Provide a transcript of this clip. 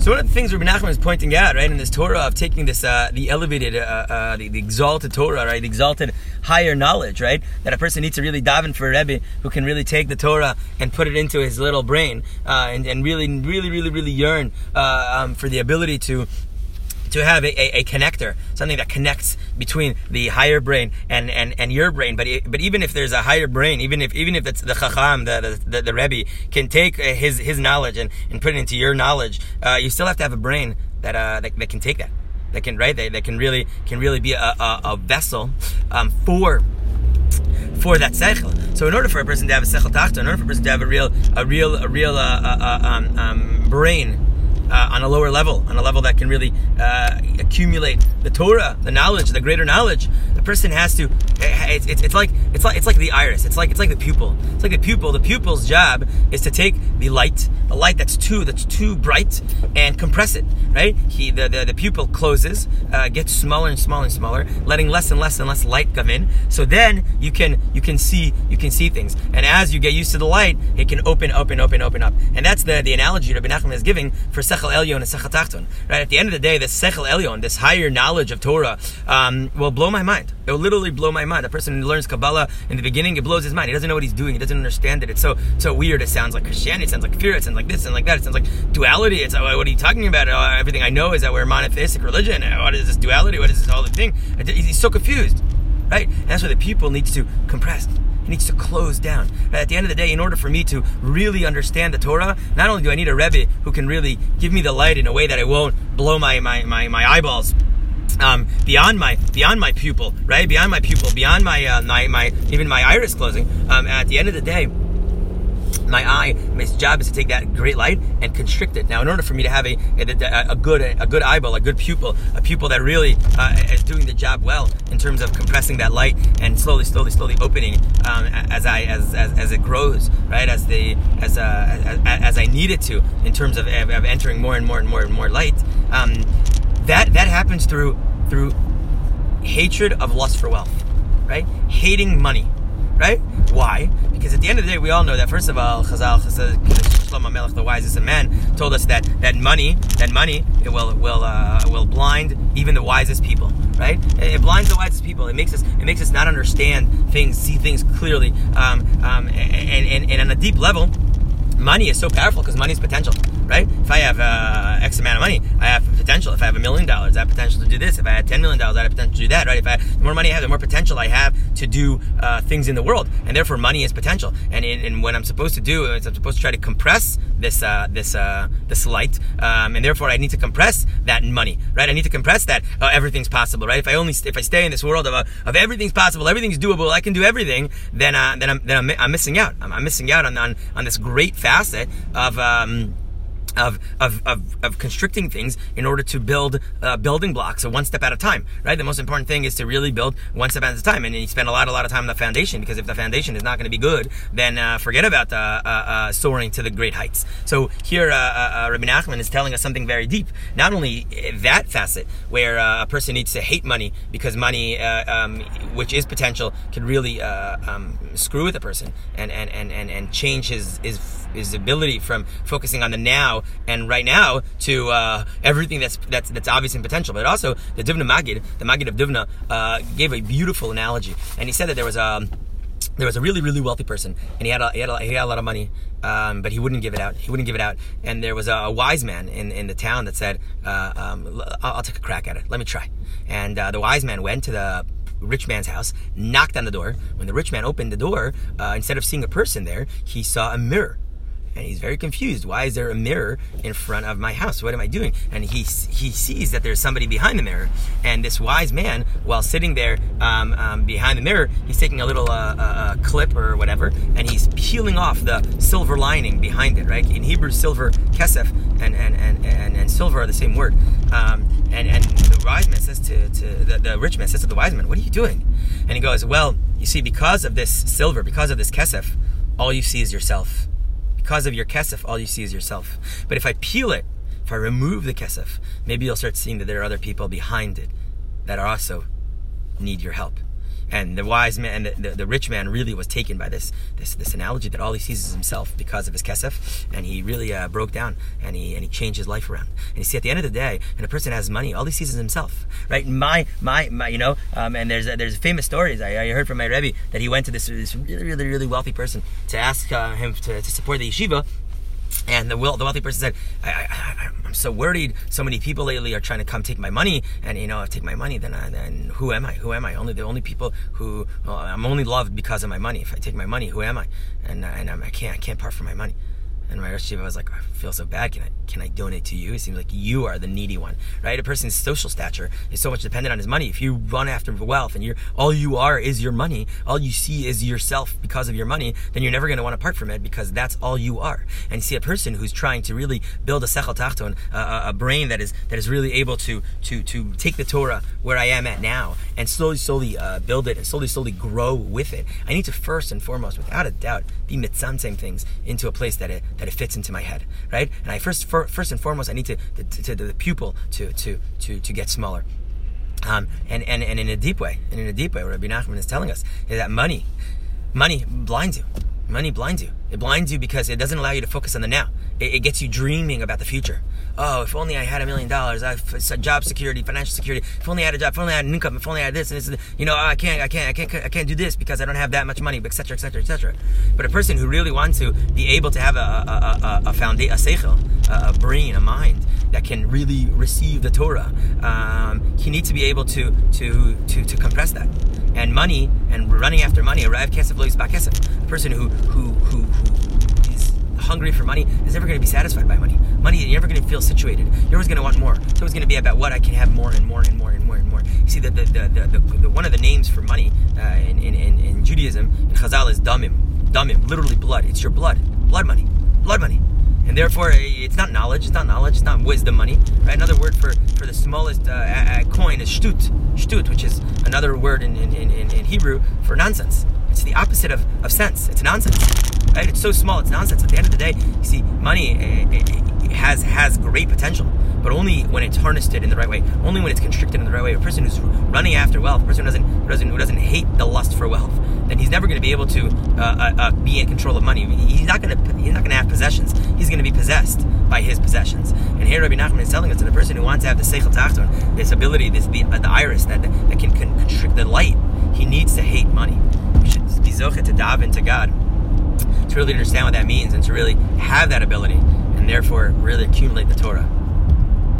So one of the things Rabbi Nachman is pointing out, right, in this Torah of taking this, uh, the elevated, uh, uh, the, the, exalted Torah, right, the exalted higher knowledge, right, that a person needs to really daven for a Rebbe who can really take the Torah and put it into his little brain, uh, and, and really, really, really, really yearn uh, um, for the ability to to have a, a, a, connector, something that connects between the higher brain and, and, and your brain. But but even if there's a higher brain, even if even if it's the chacham, the the, the, the rebbe can take uh, his his knowledge and, and put it into your knowledge, uh, you still have to have a brain that uh, that, that can take that, that can right, that, that can really can really be a, a, a vessel um, for for that seichel. So in order for a person to have a seichel tachta, in order for a person to have a real a real a real uh, uh um, um, brain uh, on a lower level, on a level that can really uh, accumulate the Torah, the knowledge, the greater knowledge. The person has to. It's, it's, it's, like it's like it's like the iris. It's like it's like the pupil. It's like the pupil. The pupil's job is to take the light, a light that's too that's too bright, and compress it. Right? He the the, the pupil closes, uh, gets smaller and smaller and smaller, letting less and less and less light come in. So then you can you can see you can see things. And as you get used to the light, it can open, open, open, open up. And that's the the analogy Rabbi Nachman is giving for Sechel Elyon and Sechel Tachton. Right? At the end of the day, the Sechel Elyon, this higher knowledge of Torah, um, will blow my mind. It will literally blow my mind. A person who learns Kabbalah in the beginning, it blows his mind. He doesn't know what he's doing. He doesn't understand it. It's so so weird. It sounds like Christianity. It sounds like fear. It sounds like this and like that. It sounds like duality. It's uh, what are you talking about? Uh, everything I know is that we're a monotheistic religion. Uh, what is this duality? What is this whole thing? He's so confused, right? And that's why the people needs to compress needs to close down. At the end of the day, in order for me to really understand the Torah, not only do I need a Rebbe who can really give me the light in a way that it won't blow my, my, my, my eyeballs um, beyond my beyond my pupil, right? Beyond my pupil, beyond my uh, my, my even my iris closing. Um, at the end of the day, my eye, my job is to take that great light and constrict it. Now, in order for me to have a, a, a good a good eyeball, a good pupil, a pupil that really uh, is doing the job well in terms of compressing that light and slowly, slowly, slowly opening um, as I as, as, as it grows, right? As the as uh, as, as, I need it to in terms of, of, entering more and more and more and more light. Um, that that happens through through hatred of lust for wealth, right? Hating money right? Why? Because at the end of the day, we all know that first of all, Chazal, Shlomo Melech, the wisest of men, told us that that money, that money, it will will uh, will blind even the wisest people, right? It blinds the wisest people. It makes us it makes us not understand things, see things clearly, um, um, and, and, and on a deep level money is so powerful because money is potential, right? If I have uh, X amount of money, I have potential. If I have a million dollars, I have potential to do this. If I had ten million dollars, I have potential to do that, right? If I the more money I have, the more potential I have to do uh, things in the world, and therefore money is potential. And in, what I'm supposed to do is I'm supposed to try to compress this uh, this uh, this light, um, and therefore I need to compress that money, right? I need to compress that uh, everything's possible, right? If I only if I stay in this world of, uh, of everything's possible, everything's doable, I can do everything, then then I'm then I'm, I'm missing out. I'm, I'm missing out on, on on this great facet of um, of, of, of, of, constricting things in order to build uh, building blocks, so one step at a time, right? The most important thing is to really build one step at a time, and you spend a lot, a lot of time on the foundation because if the foundation is not going to be good, then uh, forget about uh, uh, uh, soaring to the great heights. So here, uh, Rabbi Nachman is telling us something very deep. Not only that facet where a person needs to hate money because money, um, which is potential, can really um, screw with a person and, and, and, and, and change his, his his ability from focusing on the now and right now to uh, everything that's that's that's obvious and potential. But also the Divna Magid, the Magid of Divna, uh, gave a beautiful analogy, and he said that there was a there was a really really wealthy person, and he had a, he had a, he had a lot of money. Um, but he wouldn't give it out. He wouldn't give it out. And there was a, a wise man in, in the town that said, uh, um, I'll, I'll, take a crack at it. Let me try." And uh, the wise man went to the rich man's house, knocked on the door. When the rich man opened the door, uh, instead of seeing a person there, he saw a mirror and he's very confused. Why is there a mirror in front of my house? What am I doing? And he he sees that there's somebody behind the mirror, and this wise man, while sitting there um, um, behind the mirror, he's taking a little uh, uh, clip or whatever, and he's peeling off the silver lining behind it. Right in Hebrew, silver kesef and and, and, and, and silver are the same word. Um, and and the wise man says to, to the, the rich man says to the wise man, "What are you doing?" And he goes, "Well, you see, because of this silver, because of this kesef, all you see is yourself." Because of your kesef, all you see is yourself. But if I peel it, if I remove the kesef, maybe you'll start seeing that there are other people behind it that are also need your help. And the wise man, the, the, the, rich man, really was taken by this this this analogy that all he sees is himself because of his kesef, and he really uh, broke down and he and he changed his life around. And you see, at the end of the day, and a person has money, all he sees is himself, right? My my my, you know. Um, and there's there's famous stories I, I, heard from my rebbe that he went to this this really really really wealthy person to ask uh, him to, to support the yeshiva and the, the wealthy person said, I, am so worried. So many people lately are trying to come take my money, and you know, take my money, then I, then who am I? Who am I? Only the only people who well, I'm only loved because of my money. If I take my money, who am I? And and I'm, I can't I can't part from my money. And my Rosh was like, I feel so bad. Can I can I donate to you? It seems like you are the needy one, right? A person's social stature is so much dependent on his money. If you run after wealth and you're all you are is your money, all you see is yourself because of your money, then you're never going to want to part from it because that's all you are. And you see a person who's trying to really build a sechel tachton, a, a brain that is that is really able to to to take the Torah where I am at now and slowly slowly uh, build it and slowly slowly grow with it. I need to first and foremost, without a doubt, be mitzamtzem things into a place that it that it fits into my head, right? And I first for, first and foremost I need to, to, to, the pupil to to to to get smaller. Um, and, and, and in a deep way, and in a deep way, what Rabbi Nachman is telling us is that money, money blinds you. Money blinds you. It blinds you because it doesn't allow you to focus on the now. It, it gets you dreaming about the future. Oh, if only I had a million dollars, I have job security, financial security. If only I had a job, if only I had an income, if only I had this and this, you know, I can't, I can't, I can't, I can't do this because I don't have that much money, etc., etc., etc. But a person who really wants to be able to have a a a, a foundation, a seichel, a, a brain, a mind that can really receive the Torah, um, he needs to be able to to to to compress that. And money and running after money, arrive kesef lo kesef. A person who who who who is hungry for money is never going to be satisfied by money. Money, you're never going to feel situated. You're always going to want more. It's always going to be about what I can have more and more and more and more and more. You see, the, the, the, the, the one of the names for money uh, in, in, in, Judaism, in Chazal, is damim. Damim, literally blood. It's your blood. Blood money. Blood money and therefore eh, it's not knowledge, it's not knowledge, it's not wisdom money. Right? Another word for, for the smallest uh, coin is shtut, shtut, which is another word in, in, in, in Hebrew for nonsense. It's the opposite of, of sense. It's nonsense. Right? It's so small, it's nonsense. At the end of the day, you see, money it, it has has great potential, but only when it's harnessed in the right way. Only when it's constricted in the right way. A person who's running after wealth, a person who doesn't who doesn't who doesn't hate the lust for wealth, then he's never going to be able to uh, uh, uh, be in control of money. He's not going to he's not going to have possessions. He's going to be possessed by his possessions. And here Rabbi Nachman is telling us that the person who wants to have the seichel tachton, this ability, this the, the iris that that can, can constrict the light, he needs to hate money. We should be zochet to dive into God to really understand what that means and to really have that ability and therefore really accumulate the Torah.